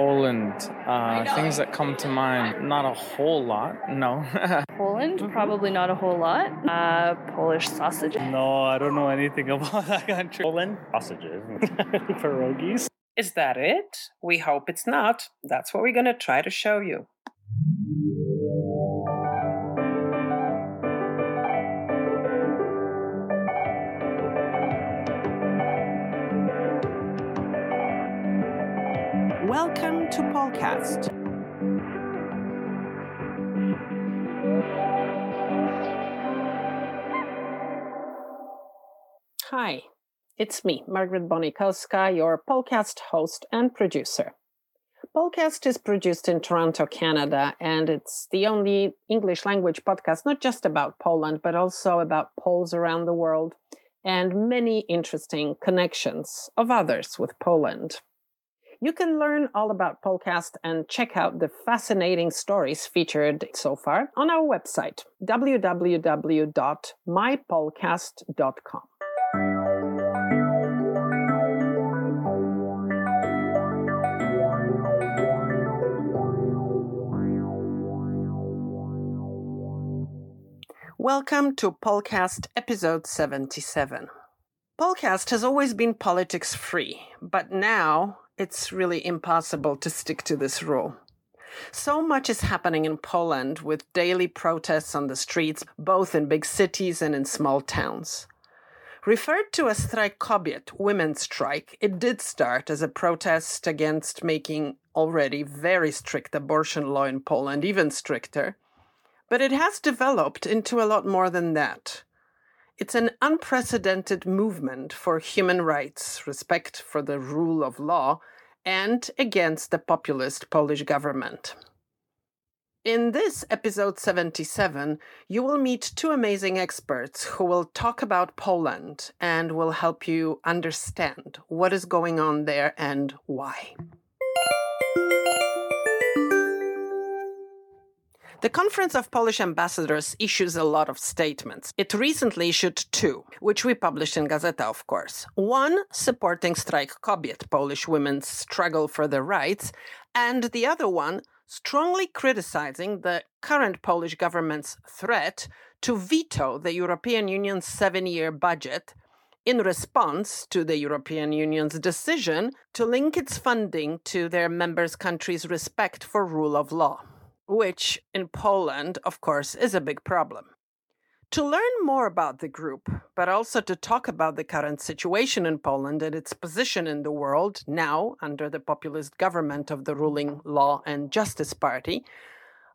Poland. Uh, things that come to mind, not a whole lot, no. Poland, probably not a whole lot. Uh, Polish sausage. No, I don't know anything about that country. Poland, sausages, pierogies. Is that it? We hope it's not. That's what we're going to try to show you. Welcome to Polcast. Hi, it's me, Margaret Bonikowska, your Polcast host and producer. Polcast is produced in Toronto, Canada, and it's the only English language podcast not just about Poland, but also about Poles around the world and many interesting connections of others with Poland. You can learn all about Polcast and check out the fascinating stories featured so far on our website, www.mypolcast.com. Welcome to Polcast episode 77. Polcast has always been politics free, but now it's really impossible to stick to this rule. So much is happening in Poland with daily protests on the streets, both in big cities and in small towns. Referred to as Strajk Kobiet, women's strike, it did start as a protest against making already very strict abortion law in Poland even stricter. But it has developed into a lot more than that. It's an unprecedented movement for human rights, respect for the rule of law, and against the populist Polish government. In this episode 77, you will meet two amazing experts who will talk about Poland and will help you understand what is going on there and why. The Conference of Polish Ambassadors issues a lot of statements. It recently issued two, which we published in Gazeta, of course. One supporting Strajk Kobiet, Polish women's struggle for their rights, and the other one strongly criticizing the current Polish government's threat to veto the European Union's seven year budget in response to the European Union's decision to link its funding to their members' countries' respect for rule of law which in Poland, of course, is a big problem. To learn more about the group, but also to talk about the current situation in Poland and its position in the world now under the populist government of the ruling Law and Justice Party,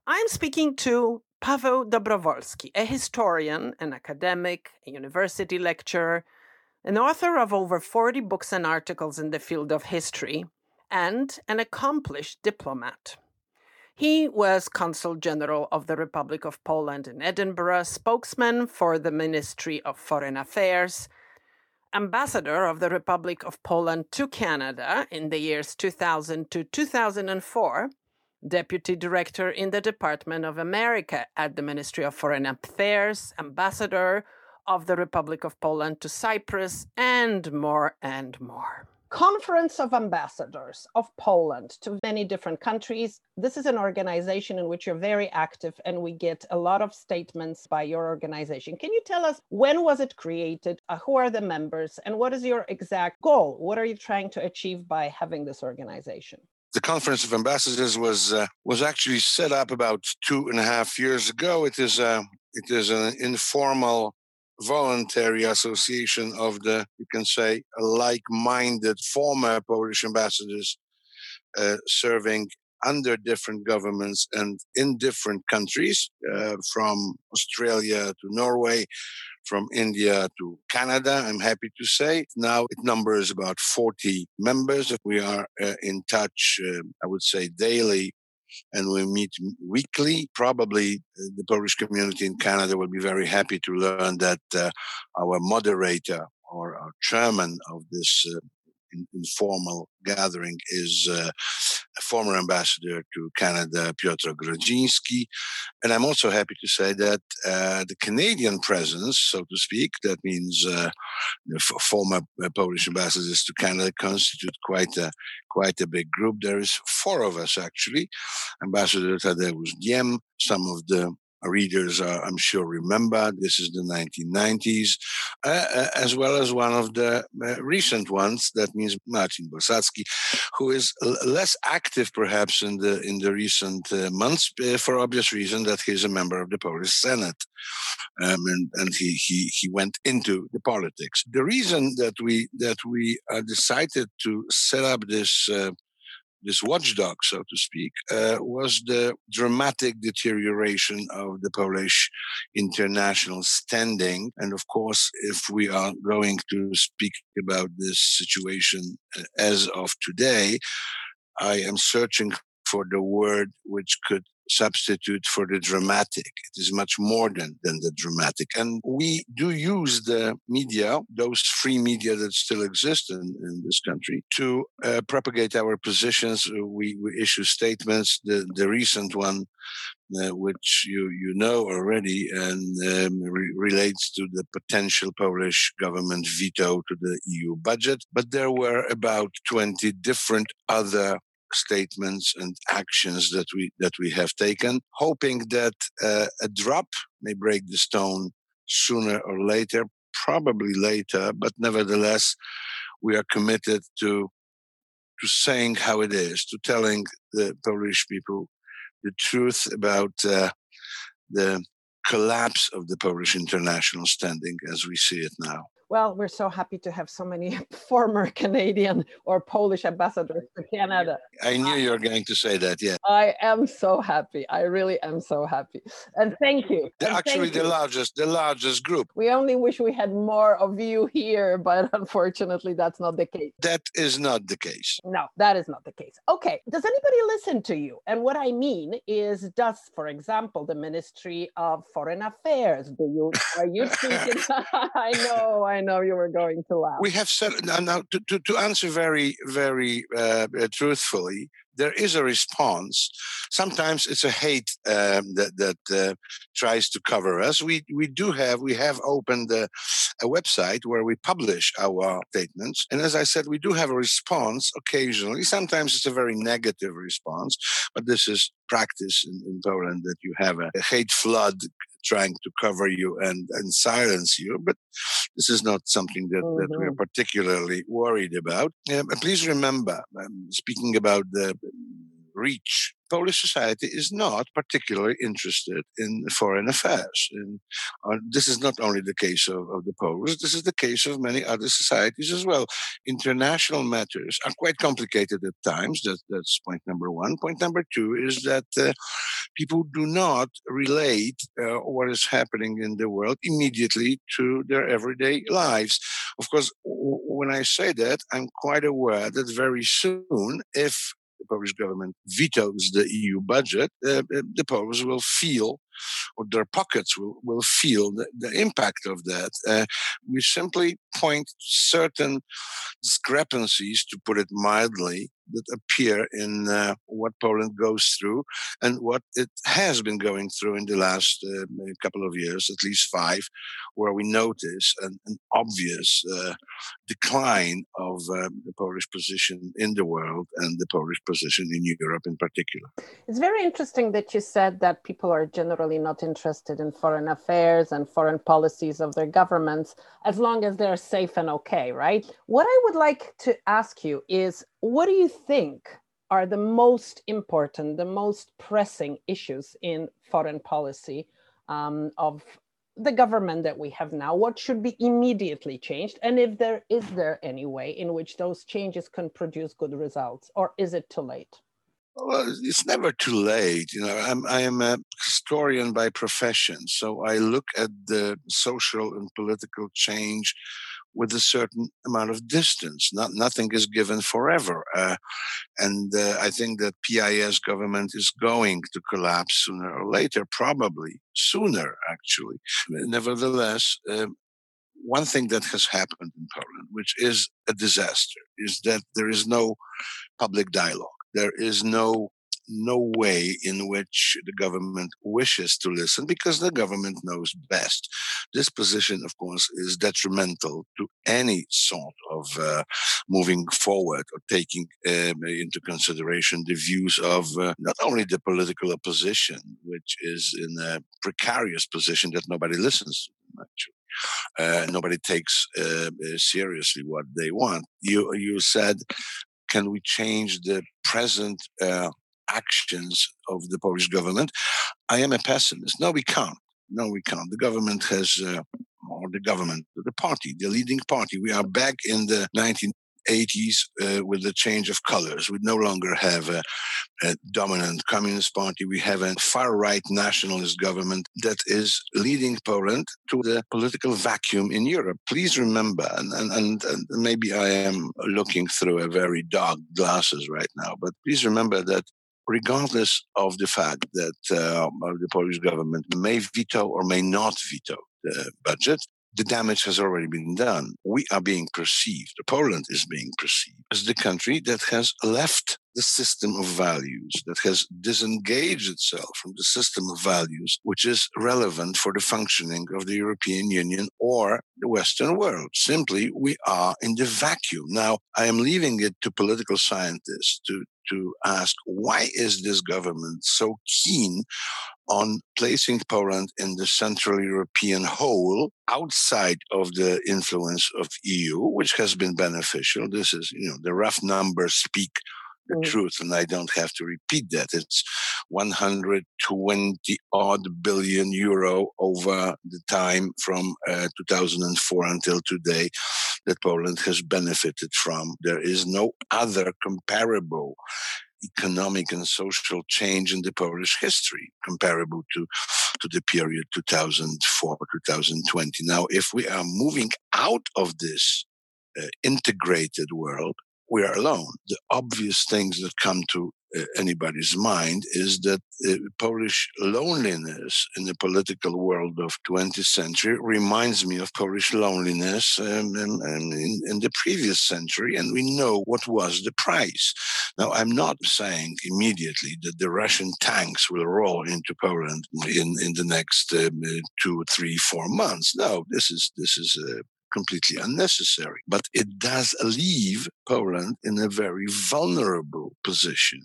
I'm speaking to Paweł Dobrowolski, a historian, an academic, a university lecturer, an author of over 40 books and articles in the field of history, and an accomplished diplomat. He was Consul General of the Republic of Poland in Edinburgh, spokesman for the Ministry of Foreign Affairs, ambassador of the Republic of Poland to Canada in the years 2000 to 2004, deputy director in the Department of America at the Ministry of Foreign Affairs, ambassador of the Republic of Poland to Cyprus, and more and more. Conference of Ambassadors of Poland to many different countries. This is an organization in which you're very active, and we get a lot of statements by your organization. Can you tell us when was it created? Uh, who are the members? And what is your exact goal? What are you trying to achieve by having this organization? the Conference of Ambassadors was uh, was actually set up about two and a half years ago. It is a it is an informal voluntary association of the, you can say, like-minded former Polish ambassadors uh, serving under different governments and in different countries, uh, from Australia to Norway, from India to Canada. I'm happy to say now it numbers about 40 members. We are uh, in touch, uh, I would say, daily and we meet weekly. Probably uh, the Polish community in Canada will be very happy to learn that uh, our moderator or our chairman of this uh, informal gathering is uh, former ambassador to Canada, Piotr Ogrodziński. And I'm also happy to say that uh, the Canadian presence, so to speak, that means uh, the f- former uh, Polish ambassadors to Canada constitute quite a quite a big group. There is four of us actually. Ambassador Tadeusz Diem, some of the readers, uh, I'm sure, remember. This is the 1990s, uh, uh, as well as one of the uh, recent ones. That means Marcin Bosacki, who is less active, perhaps, in the in the recent uh, months, for obvious reason that he's a member of the Polish Senate, um, and and he he he went into the politics. The reason that we that we decided to set up this this watchdog, so to speak, uh, was the dramatic deterioration of the Polish international standing. And of course, if we are going to speak about this situation uh, as of today, I am searching for the word which could substitute for the dramatic. It is much more than, than the dramatic. And we do use the media, those free media that still exist in, in this country, to uh, propagate our positions. We, we issue statements. The, the recent one, uh, which you, you know already, and um, re- relates to the potential Polish government veto to the EU budget. But there were about 20 different other statements and actions that we that we have taken, hoping that uh, a drop may break the stone sooner or later, probably later, but nevertheless, we are committed to to saying how it is, to telling the Polish people the truth about uh, the collapse of the Polish international standing as we see it now. Well, we're so happy to have so many former Canadian or Polish ambassadors to Canada. I knew you were going to say that, yeah. I am so happy. I really am so happy. And thank you. And actually the you. largest, the largest group. We only wish we had more of you here, but unfortunately that's not the case. That is not the case. No, that is not the case. Okay. Does anybody listen to you? And what I mean is does, for example, the Ministry of Foreign Affairs, do you are you speaking? I know, I know you were going to laugh. We have said now, now to, to, to answer very, very uh, uh, truthfully, there is a response. Sometimes it's a hate um, that that uh, tries to cover us. We we do have we have opened a, a, website where we publish our statements, and as I said, we do have a response occasionally. Sometimes it's a very negative response, but this is practice in, in Poland that you have a, a hate flood trying to cover you and, and silence you. But this is not something that, mm-hmm. that we're particularly worried about. Um, please remember, um, speaking about the reach Polish society is not particularly interested in foreign affairs. And uh, this is not only the case of, of, the Poles, this is the case of many other societies as well. International matters are quite complicated at times. That, that's point number one. Point number two is that uh, people do not relate uh, what is happening in the world immediately to their everyday lives. Of course, w- when I say that, I'm quite aware that very soon, if the Polish government vetoes the EU budget, uh, the Poles will feel, or their pockets will, will feel the, the impact of that. Uh, we simply point to certain discrepancies, to put it mildly, that appear in uh, what Poland goes through and what it has been going through in the last uh, couple of years, at least five, where we notice an, an obvious uh, decline of um, the Polish position in the world and the Polish position in Europe in particular. It's very interesting that you said that people are generally not interested in foreign affairs and foreign policies of their governments as long as they're safe and okay, right? What I would like to ask you is what do you think are the most important, the most pressing issues in foreign policy um, of the government that we have now? What should be immediately changed? And if there is there any way in which those changes can produce good results, or is it too late? Well, it's never too late. You know, I'm I am a historian by profession, so I look at the social and political change with a certain amount of distance. Not nothing is given forever, uh, and uh, I think that PIS government is going to collapse sooner or later, probably sooner actually. Nevertheless. Um, one thing that has happened in Poland, which is a disaster, is that there is no public dialogue there is no no way in which the government wishes to listen because the government knows best. This position, of course, is detrimental to any sort of uh, moving forward or taking um, into consideration the views of uh, not only the political opposition, which is in a precarious position that nobody listens to, actually. Uh, nobody takes uh, seriously what they want. You you said, can we change the present uh, actions of the Polish government. I am a pessimist. No, we can't. No, we can't. The government has, uh, or the government, the party, the leading party. We are back in the 1980s uh, with the change of colors. We no longer have a, a dominant communist party. We have a far right nationalist government that is leading Poland to the political vacuum in Europe. Please remember, and, and, and, and maybe I am looking through a very dark glasses right now, but please remember that regardless of the fact that uh, the Polish government may veto or may not veto the budget, the damage has already been done. We are being perceived, Poland is being perceived as the country that has left the system of values, that has disengaged itself from the system of values, which is relevant for the functioning of the European Union or the Western world. Simply, we are in the vacuum. Now, I am leaving it to political scientists to, to ask why is this government so keen on placing Poland in the Central European whole outside of the influence of EU, which has been beneficial. This is, you know, the rough numbers speak the mm. truth, and I don't have to repeat that. It's 120 odd billion euro over the time from uh, 2004 until today that Poland has benefited from. There is no other comparable economic and social change in the Polish history comparable to, to the period 2004 2020. Now, if we are moving out of this uh, integrated world, we are alone. The obvious things that come to uh, anybody's mind is that uh, Polish loneliness in the political world of 20th century reminds me of Polish loneliness um, in, in, in, the previous century, and we know what was the price. Now, I'm not saying immediately that the Russian tanks will roll into Poland in, in the next um, two, three, four months. No, this is this is uh, completely unnecessary. But it does leave Poland in a very vulnerable position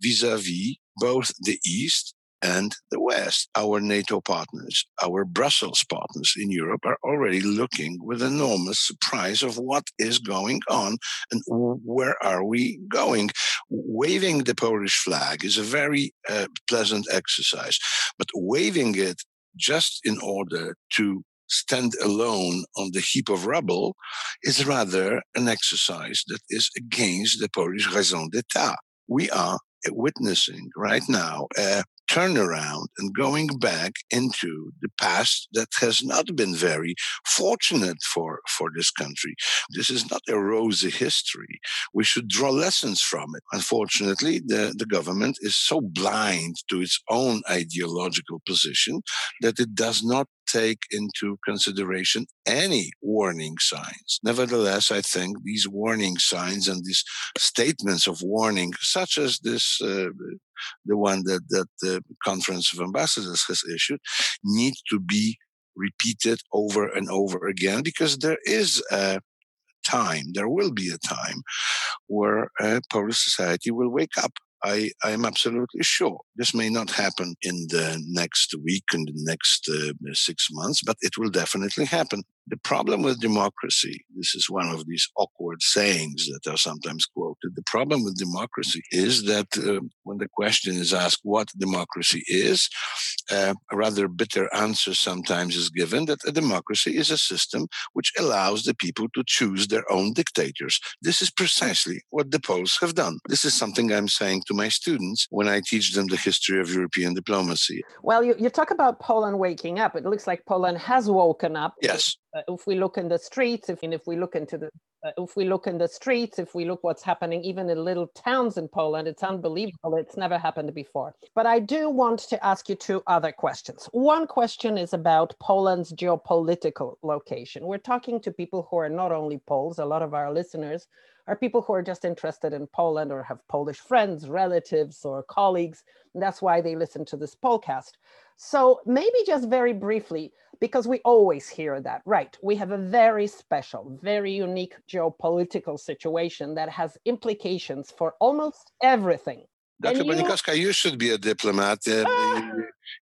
vis-a-vis both the East and the West. Our NATO partners, our Brussels partners in Europe are already looking with enormous surprise of what is going on and where are we going. Waving the Polish flag is a very uh, pleasant exercise, but waving it just in order to stand alone on the heap of rubble is rather an exercise that is against the Polish raison d'etat. We are witnessing right now a turnaround and going back into the past that has not been very fortunate for, for this country. This is not a rosy history. We should draw lessons from it. Unfortunately, the, the government is so blind to its own ideological position that it does not take into consideration any warning signs. Nevertheless, I think these warning signs and these statements of warning, such as this, uh, the one that, that the Conference of Ambassadors has issued, need to be repeated over and over again because there is a time, there will be a time where uh, Polish society will wake up I, am absolutely sure. This may not happen in the next week, in the next uh, six months, but it will definitely happen. The problem with democracy, this is one of these awkward sayings that are sometimes quoted. The problem with democracy is that uh, when the question is asked what democracy is, uh, a rather bitter answer sometimes is given that a democracy is a system which allows the people to choose their own dictators. This is precisely what the Poles have done. This is something I'm saying to my students when I teach them the history of European diplomacy. Well, you, you talk about Poland waking up. It looks like Poland has woken up. Yes. Uh, if we look in the streets, if, if we look into the uh, if we look in the streets, if we look what's happening even in little towns in Poland, it's unbelievable. It's never happened before. But I do want to ask you two other questions. One question is about Poland's geopolitical location. We're talking to people who are not only Poles, a lot of our listeners are people who are just interested in Poland or have Polish friends, relatives, or colleagues. That's why they listen to this podcast. So maybe just very briefly, because we always hear that, right? We have a very special, very unique geopolitical situation that has implications for almost everything. Dr. Bonikowska, you should be a diplomat. Uh, ah.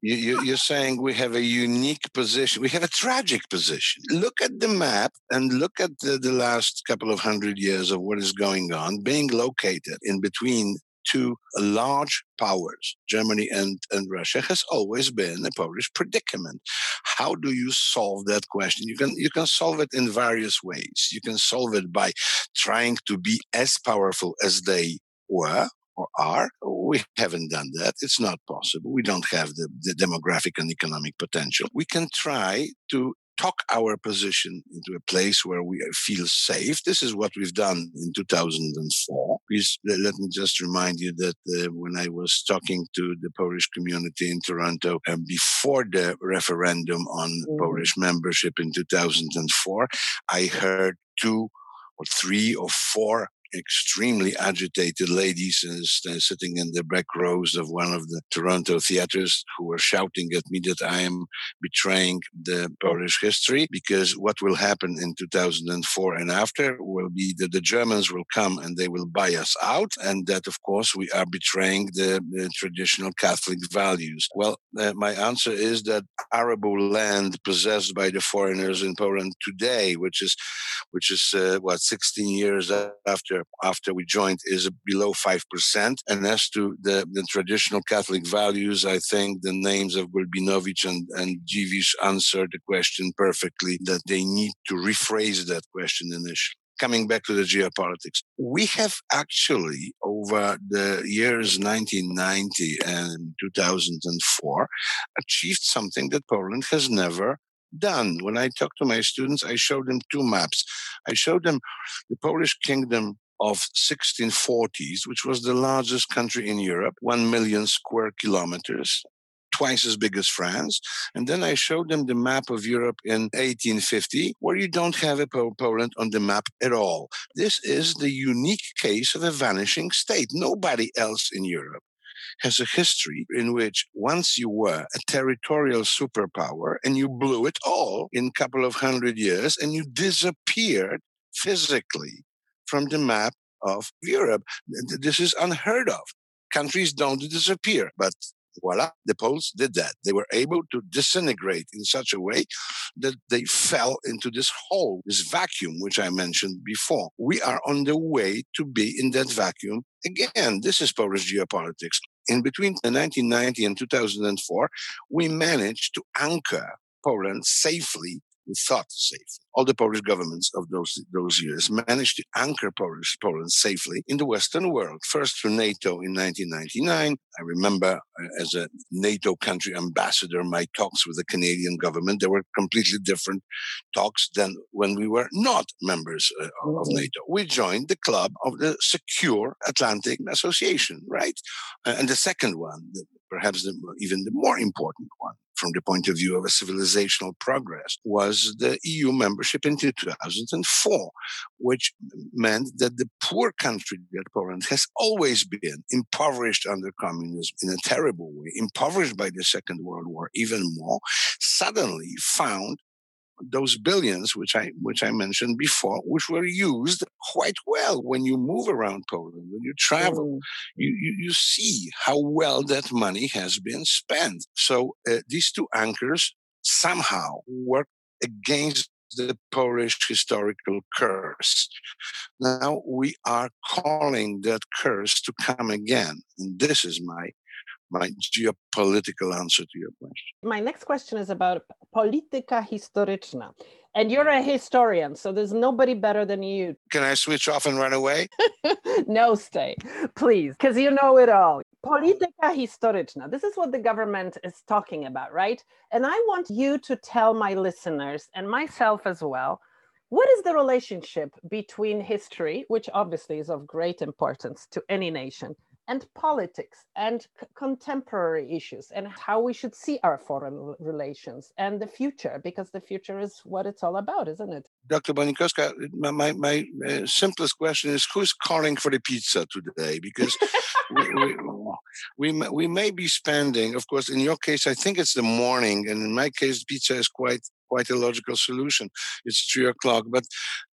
you, you, you're saying we have a unique position. We have a tragic position. Look at the map and look at the, the last couple of hundred years of what is going on, being located in between two large powers, Germany and, and Russia, has always been a Polish predicament. How do you solve that question? You can you can solve it in various ways. You can solve it by trying to be as powerful as they were or are. We haven't done that. It's not possible. We don't have the, the demographic and economic potential. We can try to talk our position into a place where we feel safe. This is what we've done in 2004. Please let me just remind you that uh, when I was talking to the Polish community in Toronto uh, before the referendum on mm. Polish membership in 2004, I heard two or three or four extremely agitated ladies uh, sitting in the back rows of one of the Toronto theaters who were shouting at me that I am betraying the Polish history because what will happen in 2004 and after will be that the Germans will come and they will buy us out and that of course we are betraying the, the traditional Catholic values. Well, uh, my answer is that arable land possessed by the foreigners in Poland today, which is which is uh, what 16 years after after we joined is below 5%. And as to the, the traditional Catholic values, I think the names of Gulbinowicz and, and Dziwisz answered the question perfectly that they need to rephrase that question initially coming back to the geopolitics, we have actually over the years 1990 and 2004 achieved something that Poland has never done. When I talk to my students, I show them two maps. I show them the Polish kingdom of 1640s, which was the largest country in Europe, 1 million square kilometers, twice as big as France. And then I showed them the map of Europe in 1850, where you don't have a Poland on the map at all. This is the unique case of a vanishing state. Nobody else in Europe has a history in which once you were a territorial superpower and you blew it all in a couple of hundred years and you disappeared physically from the map of Europe. This is unheard of. Countries don't disappear, but voila, the Poles did that. They were able to disintegrate in such a way that they fell into this hole, this vacuum, which I mentioned before. We are on the way to be in that vacuum again. This is Polish geopolitics. In between 1990 and 2004, we managed to anchor Poland safely thought safe. All the Polish governments of those those years managed to anchor Polish Poland safely in the Western world. First through NATO in 1999. I remember uh, as a NATO country ambassador, my talks with the Canadian government. They were completely different talks than when we were not members uh, of mm-hmm. NATO. We joined the club of the Secure Atlantic Association, right? Uh, and the second one, the, perhaps the, even the more important one, from the point of view of a civilizational progress was the EU membership in 2004, which meant that the poor country that Poland has always been impoverished under communism in a terrible way, impoverished by the Second World War even more, suddenly found those billions, which I which I mentioned before, which were used quite well when you move around Poland, when you travel, you, you, you see how well that money has been spent. So uh, these two anchors somehow work against the Polish historical curse. Now we are calling that curse to come again, and this is my my geopolitical answer to your question. My next question is about polityka historyczna. And you're a historian, so there's nobody better than you. Can I switch off and run away? no, stay, please, because you know it all. Polityka historyczna. This is what the government is talking about, right? And I want you to tell my listeners and myself as well what is the relationship between history, which obviously is of great importance to any nation, and politics and c- contemporary issues and how we should see our foreign relations and the future, because the future is what it's all about, isn't it? Dr. Bonikowska, my, my, my uh, simplest question is who's calling for the pizza today? Because we, we, we, we, may be spending, of course, in your case, I think it's the morning, and in my case, pizza is quite quite a logical solution. It's three o'clock, but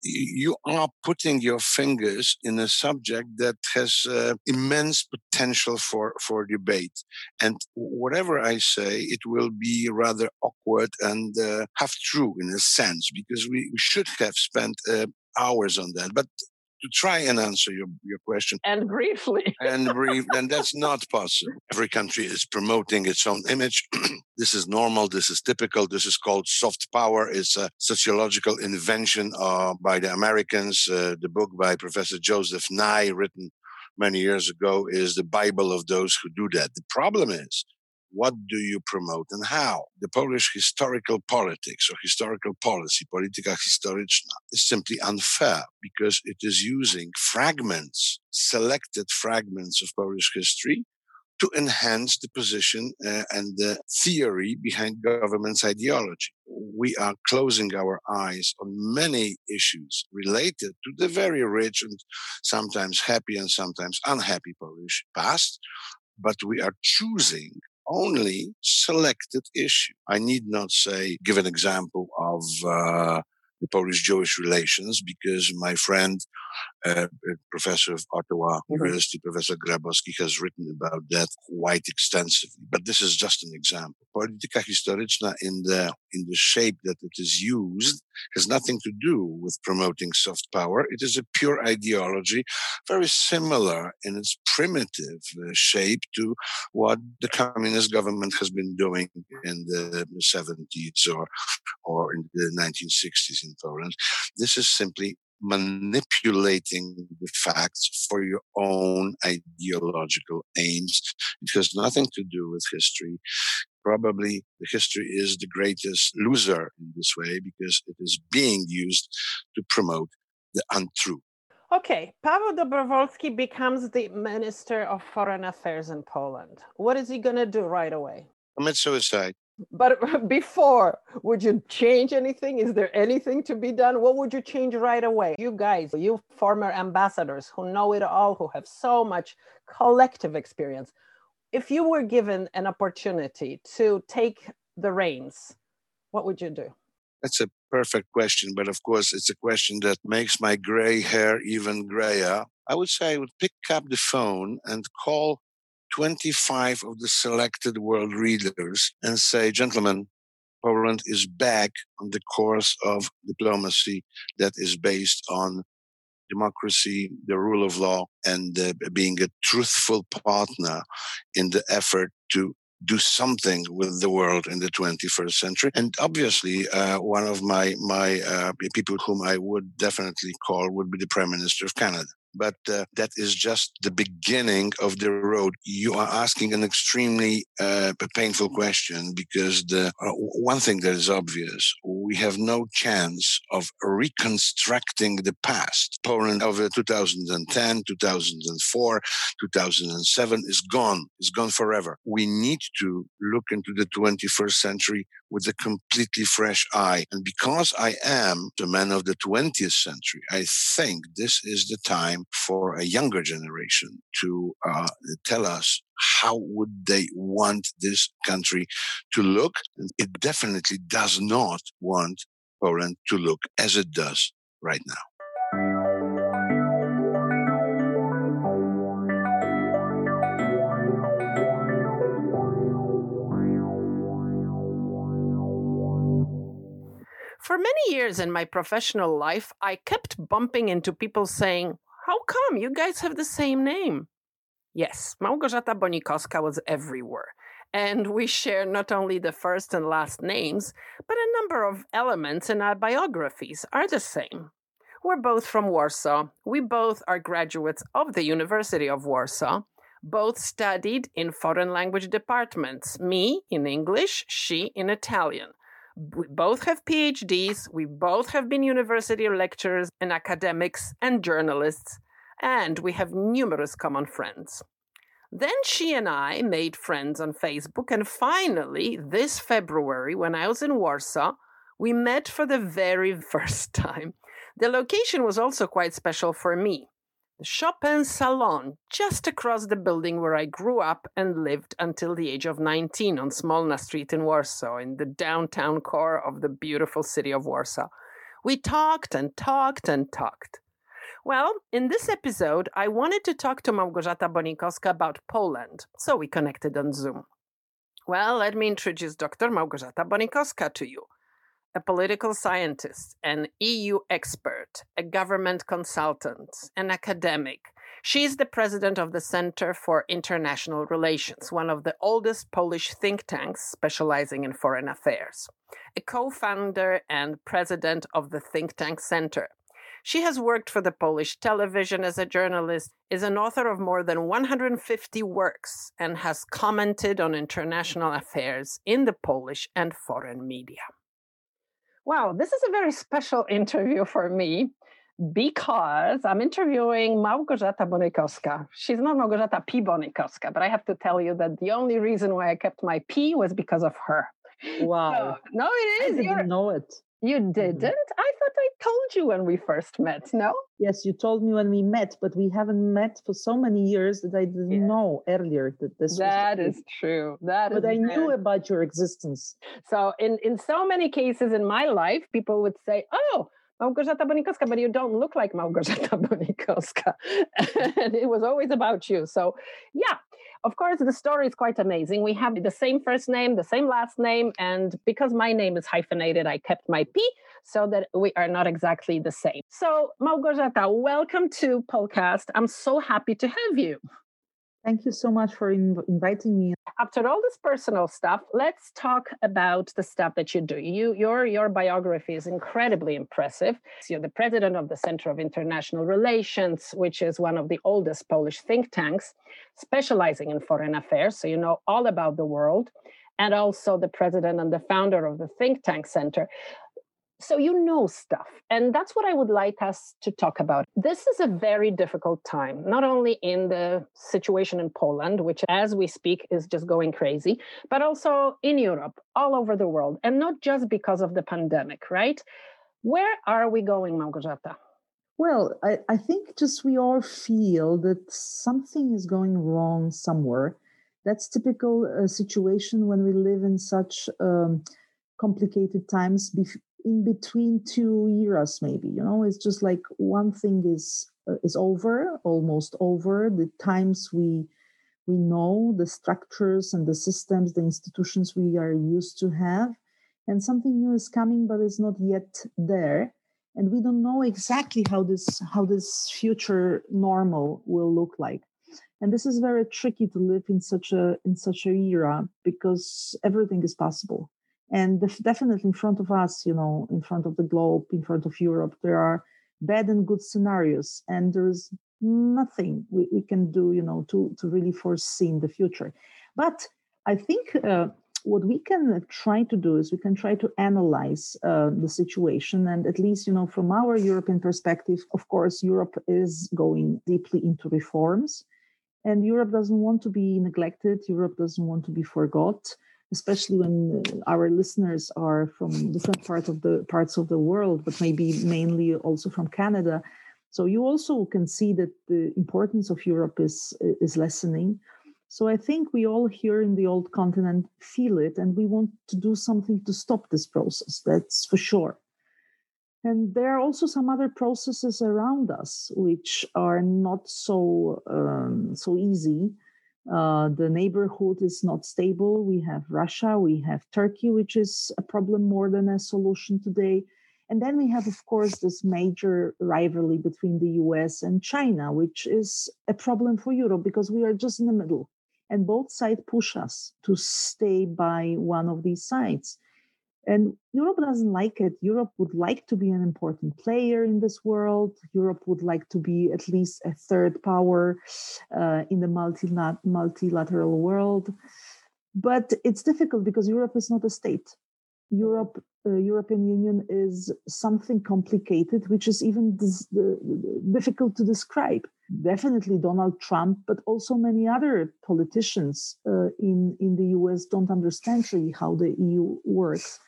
you are putting your fingers in a subject that has uh, immense potential for, for debate. And whatever I say, it will be rather awkward and uh, half true in a sense, because we, should have spent uh, hours on that. But to try and answer your, your question. And briefly. and brief, and that's not possible. Every country is promoting its own image. this is normal. This is typical. This is called soft power. It's a sociological invention uh, by the Americans. Uh, the book by Professor Joseph Nye, written many years ago, is the Bible of those who do that. The problem is what do you promote and how? The Polish historical politics or historical policy, polityka historyczna, is simply unfair because it is using fragments, selected fragments of Polish history to enhance the position uh, and the theory behind government's ideology. We are closing our eyes on many issues related to the very rich and sometimes happy and sometimes unhappy Polish past, but we are choosing only selected issue. I need not say, give an example of uh, the Polish-Jewish relations because my friend uh, professor of Ottawa mm-hmm. University, Professor Grabowski, has written about that quite extensively. But this is just an example. Polityka historyczna in the in the shape that it is used has nothing to do with promoting soft power. It is a pure ideology, very similar in its primitive uh, shape to what the communist government has been doing in the 70s or or in the 1960s in Poland. This is simply manipulating the facts for your own ideological aims. It has nothing to do with history. Probably the history is the greatest loser in this way because it is being used to promote the untrue. Okay, Paweł Dobrowolski becomes the Minister of Foreign Affairs in Poland. What is he going to do right away? Commit suicide. But before, would you change anything? Is there anything to be done? What would you change right away? You guys, you former ambassadors who know it all, who have so much collective experience, if you were given an opportunity to take the reins, what would you do? That's a perfect question, but of course, it's a question that makes my gray hair even grayer. I would say I would pick up the phone and call 25 of the selected world readers and say, gentlemen, Poland is back on the course of diplomacy that is based on democracy, the rule of law, and uh, being a truthful partner in the effort to do something with the world in the 21st century. And obviously, uh, one of my my uh, people whom I would definitely call would be the Prime Minister of Canada but uh, that is just the beginning of the road. You are asking an extremely uh, painful question because the uh, one thing that is obvious, we have no chance of reconstructing the past. Poland of 2010, 2004, 2007 is gone. It's gone forever. We need to look into the 21st century with a completely fresh eye. And because I am the man of the 20th century, I think this is the time for a younger generation to uh, tell us how would they want this country to look. It definitely does not want Poland to look as it does right now. For many years in my professional life, I kept bumping into people saying, How come you guys have the same name? Yes, Małgorzata Bonikowska was everywhere. And we share not only the first and last names, but a number of elements in our biographies are the same. We're both from Warsaw. We both are graduates of the University of Warsaw. Both studied in foreign language departments, me in English, she in Italian. We both have PhDs, we both have been university lecturers and academics and journalists, and we have numerous common friends. Then she and I made friends on Facebook, and finally, this February, when I was in Warsaw, we met for the very first time. The location was also quite special for me. The Chopin Salon, just across the building where I grew up and lived until the age of 19 on Smolna Street in Warsaw, in the downtown core of the beautiful city of Warsaw. We talked and talked and talked. Well, in this episode, I wanted to talk to Małgorzata Bonikowska about Poland, so we connected on Zoom. Well, let me introduce Dr. Małgorzata Bonikowska to you a political scientist, an EU expert, a government consultant, an academic. She is the president of the Center for International Relations, one of the oldest Polish think tanks specializing in foreign affairs, a co founder and president of the think tank Center. She has worked for the Polish television as a journalist, is an author of more than 150 works, and has commented on international affairs in the Polish and foreign media. Wow, this is a very special interview for me because I'm interviewing Małgorzata Bonikowska. She's not Małgorzata P. Bonikowska, but I have to tell you that the only reason why I kept my P was because of her. Wow. So, no, it is. I didn't know it. You didn't? Mm-hmm. I thought I told you when we first met, no? Yes, you told me when we met, but we haven't met for so many years that I didn't yeah. know earlier that this That was is true. That but I knew about your existence. So in, in so many cases in my life, people would say, Oh, Małgorzata Bonikowska, but you don't look like Małgorzata Bonikowska. and it was always about you. So yeah, of course, the story is quite amazing. We have the same first name, the same last name, and because my name is hyphenated, I kept my P so that we are not exactly the same. So, Małgorzata, welcome to Polcast. I'm so happy to have you. Thank you so much for inv- inviting me. After all this personal stuff, let's talk about the stuff that you do. You, your, your biography is incredibly impressive. You're the president of the Center of International Relations, which is one of the oldest Polish think tanks specializing in foreign affairs. So you know all about the world and also the president and the founder of the think tank center so you know stuff and that's what i would like us to talk about. This is a very difficult time not only in the situation in poland which as we speak is just going crazy but also in europe all over the world and not just because of the pandemic right? Where are we going małgorzata? Well I, I think just we all feel that something is going wrong somewhere. That's typical uh, situation when we live in such um, complicated times in between two eras maybe you know? It's just like one thing is uh, is over almost over. The times we we know the structures and the systems the institutions we are used to have and something new is coming but it's not yet there. And we don't know exactly how this how this future normal will look like. And this is very tricky to live in such a in such a era because everything is possible and definitely in front of us you know in front of the globe in front of europe there are bad and good scenarios and there's nothing we, we can do you know to to really foresee in the future. But i think uh, what we can try to do is we can try to analyze uh, the situation and at least you know from our european perspective of course europe is going deeply into reforms and europe doesn't want to be neglected europe doesn't want to be forgot especially when our listeners are from different parts of the parts of the world, but maybe mainly also from Canada. So you also can see that the importance of Europe is is lessening. So I think we all here in the old continent feel it, and we want to do something to stop this process. That's for sure. And there are also some other processes around us which are not so um, so easy. Uh, the neighborhood is not stable. We have Russia, we have Turkey, which is a problem more than a solution today. And then we have, of course, this major rivalry between the US and China, which is a problem for Europe because we are just in the middle. And both sides push us to stay by one of these sides. And Europe doesn't like it. Europe would like to be an important player in this world. Europe would like to be at least a third power uh, in the multilateral world. But it's difficult because Europe is not a state. Europe, uh, European Union is something complicated, which is even dis- difficult to describe. Definitely Donald Trump, but also many other politicians uh, in in the U.S. don't understand really how the EU works.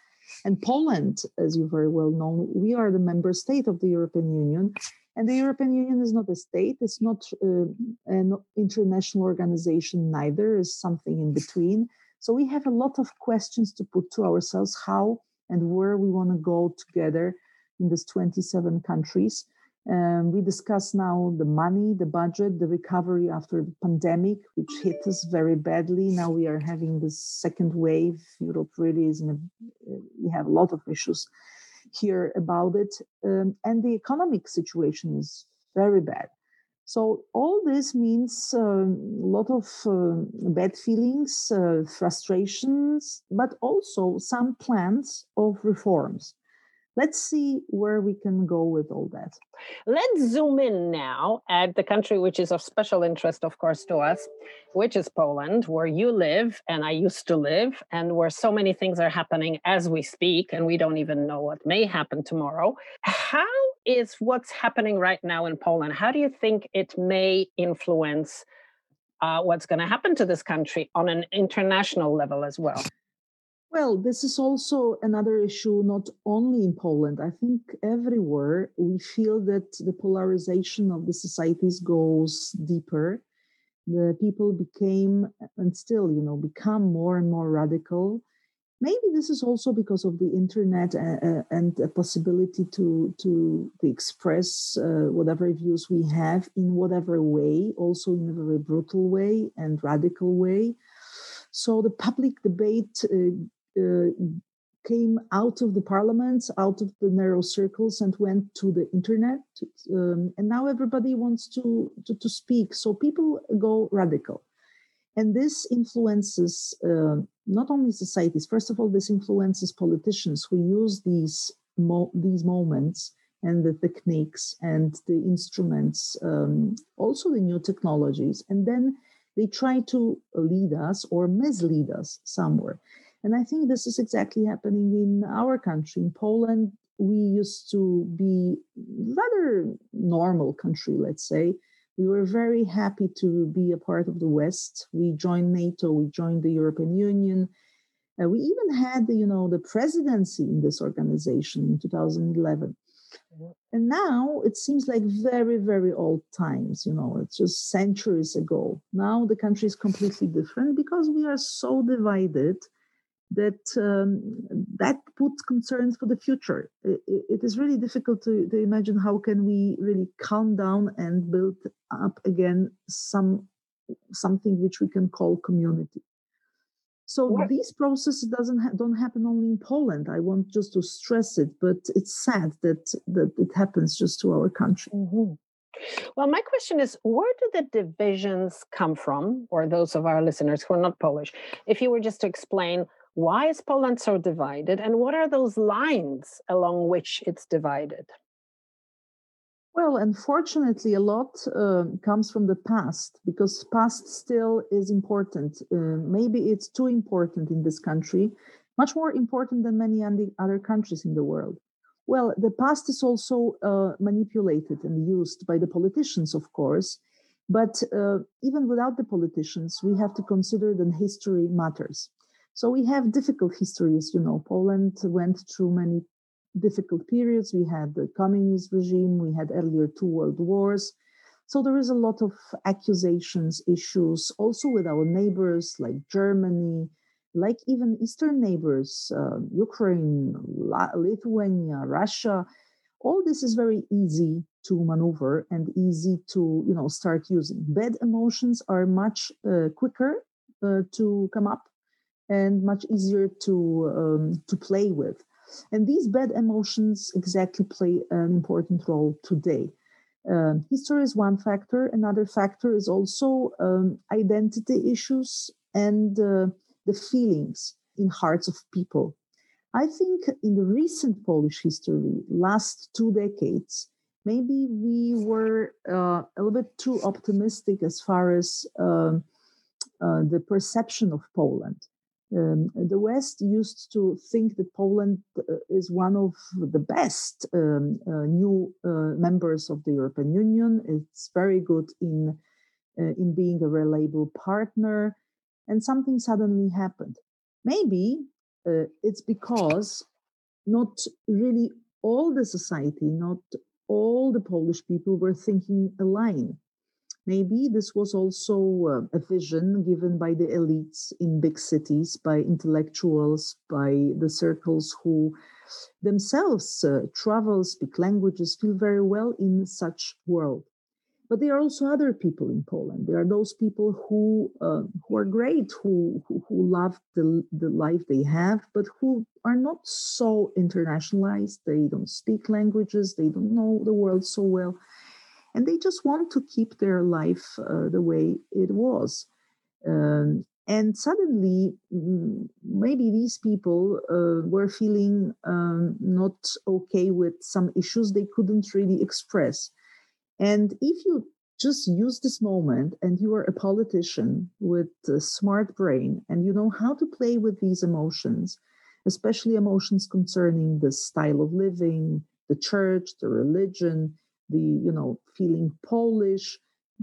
And Poland, as you very well know, we are the member state of the European Union. And the European Union is not a state, it's not uh, an international organization, neither, is something in between. So we have a lot of questions to put to ourselves how and where we want to go together in these 27 countries. Um, we discuss now the money, the budget, the recovery after the pandemic, which hit us very badly. Now we are having this second wave. Europe really is in a, we have a lot of issues here about it. Um, and the economic situation is very bad. So all this means a um, lot of uh, bad feelings, uh, frustrations, but also some plans of reforms. Let's see where we can go with all that. Let's zoom in now at the country which is of special interest, of course, to us, which is Poland, where you live and I used to live, and where so many things are happening as we speak, and we don't even know what may happen tomorrow. How is what's happening right now in Poland? How do you think it may influence uh, what's going to happen to this country on an international level as well? Well, this is also another issue, not only in Poland. I think everywhere we feel that the polarization of the societies goes deeper. The people became and still, you know, become more and more radical. Maybe this is also because of the internet and the possibility to to, to express uh, whatever views we have in whatever way, also in a very brutal way and radical way. So the public debate uh, uh, came out of the parliaments, out of the narrow circles, and went to the internet. Um, and now everybody wants to, to, to speak. So people go radical. And this influences uh, not only societies. First of all, this influences politicians who use these mo- these moments and the techniques and the instruments, um, also the new technologies, and then they try to lead us or mislead us somewhere. And I think this is exactly happening in our country. In Poland, we used to be rather normal country, let's say. We were very happy to be a part of the West. We joined NATO, we joined the European Union. Uh, we even had, you know, the presidency in this organization in 2011. Mm-hmm. And now it seems like very, very old times, you know, it's just centuries ago. Now the country is completely different because we are so divided that um, that puts concerns for the future. It, it is really difficult to, to imagine how can we really calm down and build up again some something which we can call community. So these processes doesn't ha- don't happen only in Poland. I want just to stress it, but it's sad that that it happens just to our country. Mm-hmm. Well, my question is where do the divisions come from, or those of our listeners who are not Polish? If you were just to explain why is Poland so divided? And what are those lines along which it's divided? Well, unfortunately, a lot uh, comes from the past because past still is important. Uh, maybe it's too important in this country, much more important than many other countries in the world. Well, the past is also uh, manipulated and used by the politicians, of course. But uh, even without the politicians, we have to consider that history matters. So we have difficult histories. You know, Poland went through many difficult periods. We had the communist regime. We had earlier two world wars. So there is a lot of accusations, issues, also with our neighbors like Germany, like even Eastern neighbors, uh, Ukraine, Lithuania, Russia. All this is very easy to maneuver and easy to, you know, start using. Bad emotions are much uh, quicker uh, to come up and much easier to um, to play with. And these bad emotions exactly play an important role today. Um, history is one factor. Another factor is also um, identity issues and uh, the feelings in hearts of people. I think in the recent Polish history, last two decades, maybe we were uh, a little bit too optimistic as far as um, uh, the perception of Poland Um, the West used to think that Poland uh, is one of the best um, uh, new uh, members of the European Union. It's very good in uh, in being a reliable partner, and something suddenly happened. Maybe uh, it's because not really all the society, not all the Polish people were thinking aligned. Maybe this was also uh, a vision given by the elites in big cities, by intellectuals, by the circles who themselves uh, travel, speak languages, feel very well in such world. But there are also other people in Poland. There are those people who uh, who are great, who, who, who love the the life they have, but who are not so internationalized. They don't speak languages. They don't know the world so well and they just want to keep their life uh, the way it was. Um, and suddenly, mm, maybe these people uh, were feeling um, not okay with some issues they couldn't really express. And if you just use this moment and you are a politician with a smart brain and you know how to play with these emotions, especially emotions concerning the style of living, the church, the religion, the you know feeling Polish,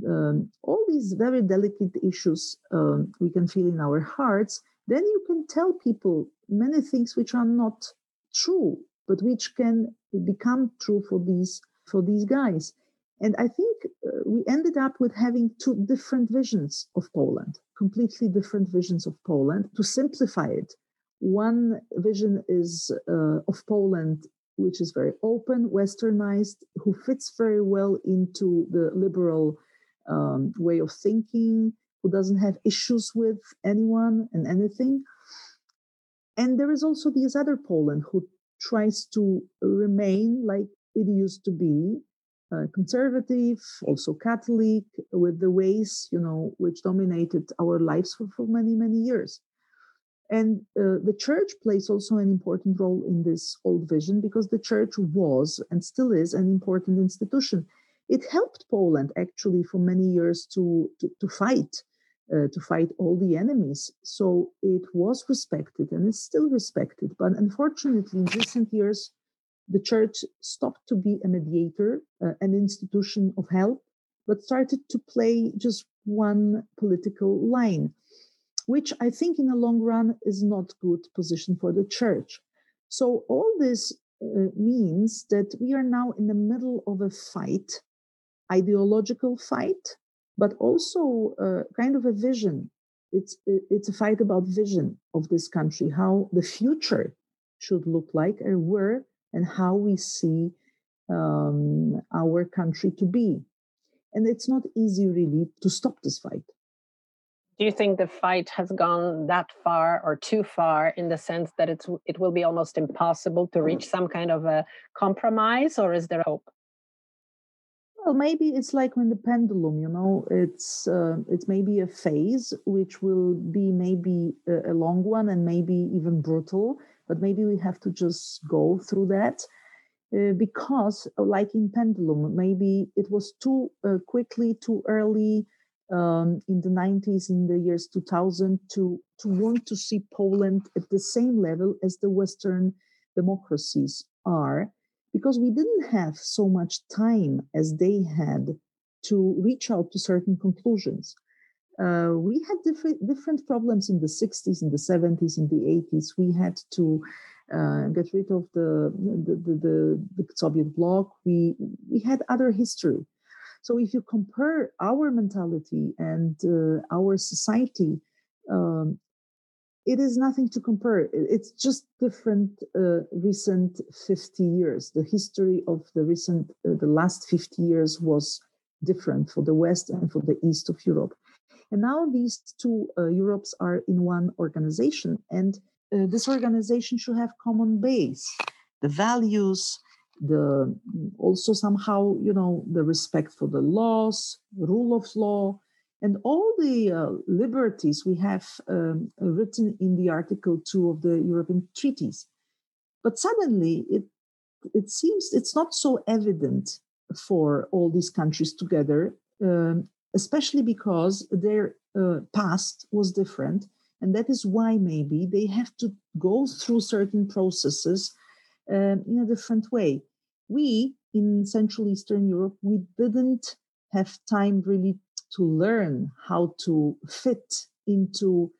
um, all these very delicate issues um, we can feel in our hearts, then you can tell people many things which are not true, but which can become true for these for these guys. And I think uh, we ended up with having two different visions of Poland, completely different visions of Poland. To simplify it, one vision is uh, of Poland which is very open, westernized, who fits very well into the liberal um, way of thinking, who doesn't have issues with anyone and anything. And there is also this other Poland who tries to remain like it used to be, uh, conservative, also Catholic, with the ways, you know, which dominated our lives for, for many, many years. And uh, the church plays also an important role in this old vision because the church was and still is an important institution. It helped Poland actually for many years to, to, to fight, uh, to fight all the enemies. So it was respected and it's still respected. But unfortunately, in recent years, the church stopped to be a mediator, uh, an institution of help, but started to play just one political line which I think in the long run is not good position for the church. So all this uh, means that we are now in the middle of a fight, ideological fight, but also uh, kind of a vision. It's it's a fight about vision of this country, how the future should look like, and where and how we see um, our country to be. And it's not easy really to stop this fight do you think the fight has gone that far or too far in the sense that it's it will be almost impossible to reach some kind of a compromise or is there hope? Well maybe it's like when the pendulum you know it's uh, it's maybe a phase which will be maybe a, a, long one and maybe even brutal but maybe we have to just go through that uh, because like in pendulum maybe it was too uh, quickly too early um, in the 90s, in the years 2000, to, to want to see Poland at the same level as the Western democracies are, because we didn't have so much time as they had to reach out to certain conclusions. Uh, we had different different problems in the 60s, in the 70s, in the 80s. We had to uh, get rid of the the, the the, the Soviet bloc. We we had other history. So if you compare our mentality and uh, our society, um, it is nothing to compare. It's just different. Uh, recent 50 years, the history of the recent, uh, the last 50 years was different for the West and for the East of Europe. And now these two uh, Europes are in one organization, and uh, this organization should have common base, the values, the also somehow you know the respect for the laws rule of law and all the uh, liberties we have um, written in the article 2 of the european treaties but suddenly it it seems it's not so evident for all these countries together um, especially because their uh, past was different And that is why maybe they have to go through certain processes um, in a different way. We in Central Eastern Europe, we didn't have time really to learn how to fit into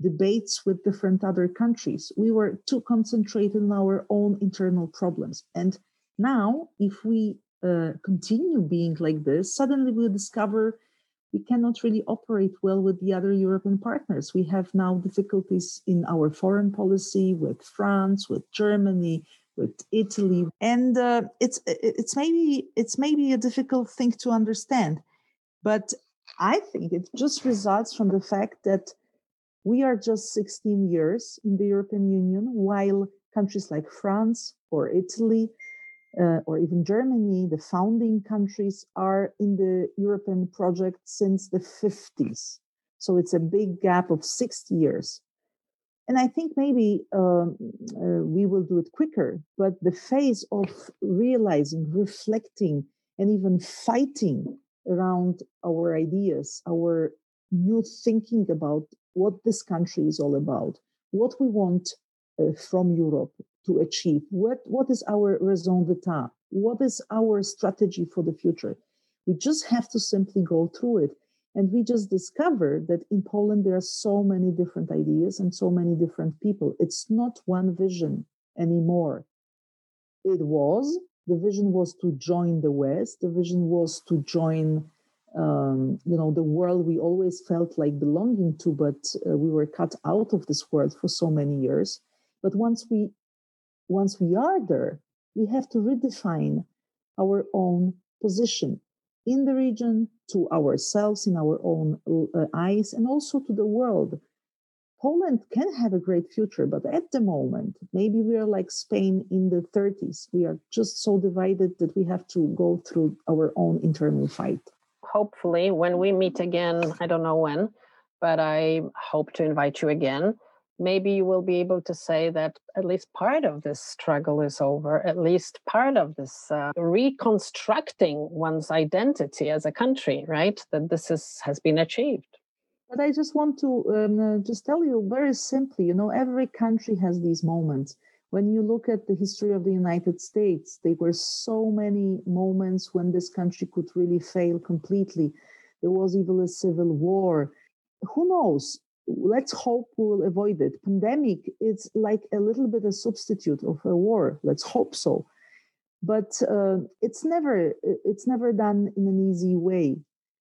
debates with different other countries. We were too concentrated on our own internal problems. And now, if we uh, continue being like this, suddenly we'll discover we cannot really operate well with the other European partners. We have now difficulties in our foreign policy with France, with Germany, with Italy, and uh, it's it's maybe it's maybe a difficult thing to understand, but I think it just results from the fact that we are just 16 years in the European Union, while countries like France or Italy uh, or even Germany, the founding countries, are in the European project since the 50s. So it's a big gap of 60 years. And I think maybe um, uh, we will do it quicker, but the phase of realizing, reflecting, and even fighting around our ideas, our new thinking about what this country is all about, what we want uh, from Europe to achieve, what, what is our raison d'etat, what is our strategy for the future. We just have to simply go through it. And we just discovered that in Poland, there are so many different ideas and so many different people. It's not one vision anymore. It was, the vision was to join the West, the vision was to join um, you know the world we always felt like belonging to but uh, we were cut out of this world for so many years but once we once we are there we have to redefine our own position in the region to ourselves in our own uh, eyes and also to the world. Poland can have a great future but at the moment maybe we are like spain in the 30s we are just so divided that we have to go through our own internal fight. Hopefully when we meet again, I don't know when, but I hope to invite you again. Maybe you will be able to say that at least part of this struggle is over, at least part of this uh, reconstructing one's identity as a country, right? That this is, has been achieved. But I just want to um, uh, just tell you very simply, you know, every country has these moments when you look at the history of the United States, there were so many moments when this country could really fail completely. There was even a civil war. Who knows? Let's hope we'll avoid it. Pandemic, it's like a little bit a substitute of a war. Let's hope so. But uh, it's never it's never done in an easy way.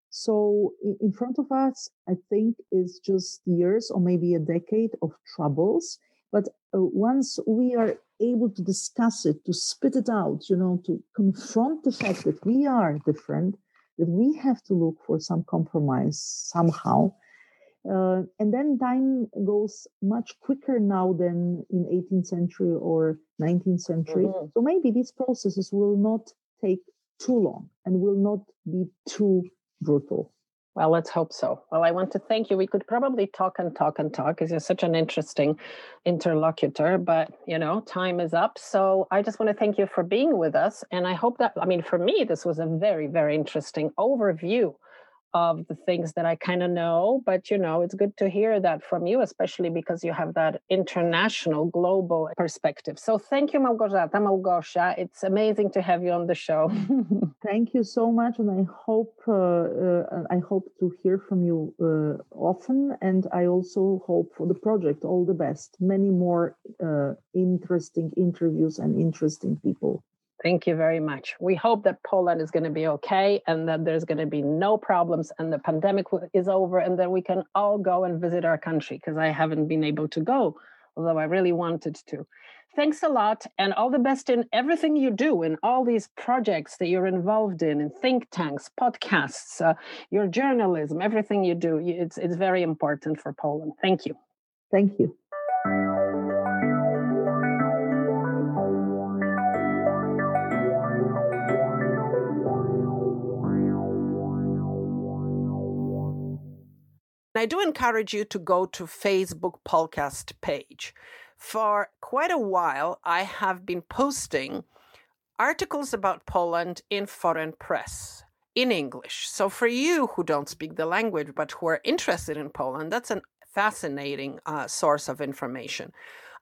So in front of us, I think is just years or maybe a decade of troubles but uh, once we are able to discuss it, to spit it out, you know, to confront the fact that we are different, that we have to look for some compromise somehow. Uh, and then time goes much quicker now than in 18th century or 19th century. Mm-hmm. So maybe these processes will not take too long and will not be too brutal. Well, let's hope so. Well, I want to thank you. We could probably talk and talk and talk because you're such an interesting interlocutor, but you know, time is up. So I just want to thank you for being with us. And I hope that, I mean, for me, this was a very, very interesting overview of the things that I kind of know. But you know, it's good to hear that from you, especially because you have that international, global perspective. So thank you, Małgorzata, Małgosia. It's amazing to have you on the show. thank you so much, and I hope uh, uh, I hope to hear from you uh, often. And I also hope for the project all the best. Many more uh, interesting interviews and interesting people. Thank you very much. We hope that Poland is going to be okay and that there's going to be no problems and the pandemic is over and that we can all go and visit our country because I haven't been able to go, although I really wanted to. Thanks a lot and all the best in everything you do in all these projects that you're involved in, in think tanks, podcasts, uh, your journalism, everything you do. It's, it's very important for Poland. Thank you. Thank you. I do encourage you to go to Facebook podcast page. For quite a while, I have been posting articles about Poland in foreign press in English. So for you who don't speak the language but who are interested in Poland, that's a fascinating uh, source of information.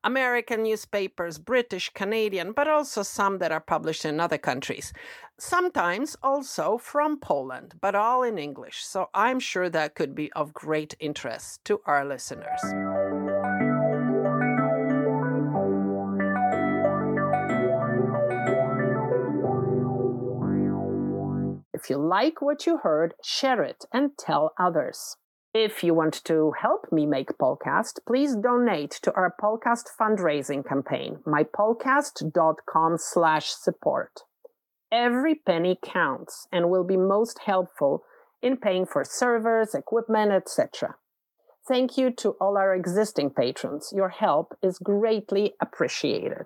American newspapers, British, Canadian, but also some that are published in other countries. Sometimes also from Poland, but all in English. So I'm sure that could be of great interest to our listeners. If you like what you heard, share it and tell others. If you want to help me make Polcast, please donate to our Polcast fundraising campaign, mypolcast.com slash support. Every penny counts and will be most helpful in paying for servers, equipment, etc. Thank you to all our existing patrons. Your help is greatly appreciated.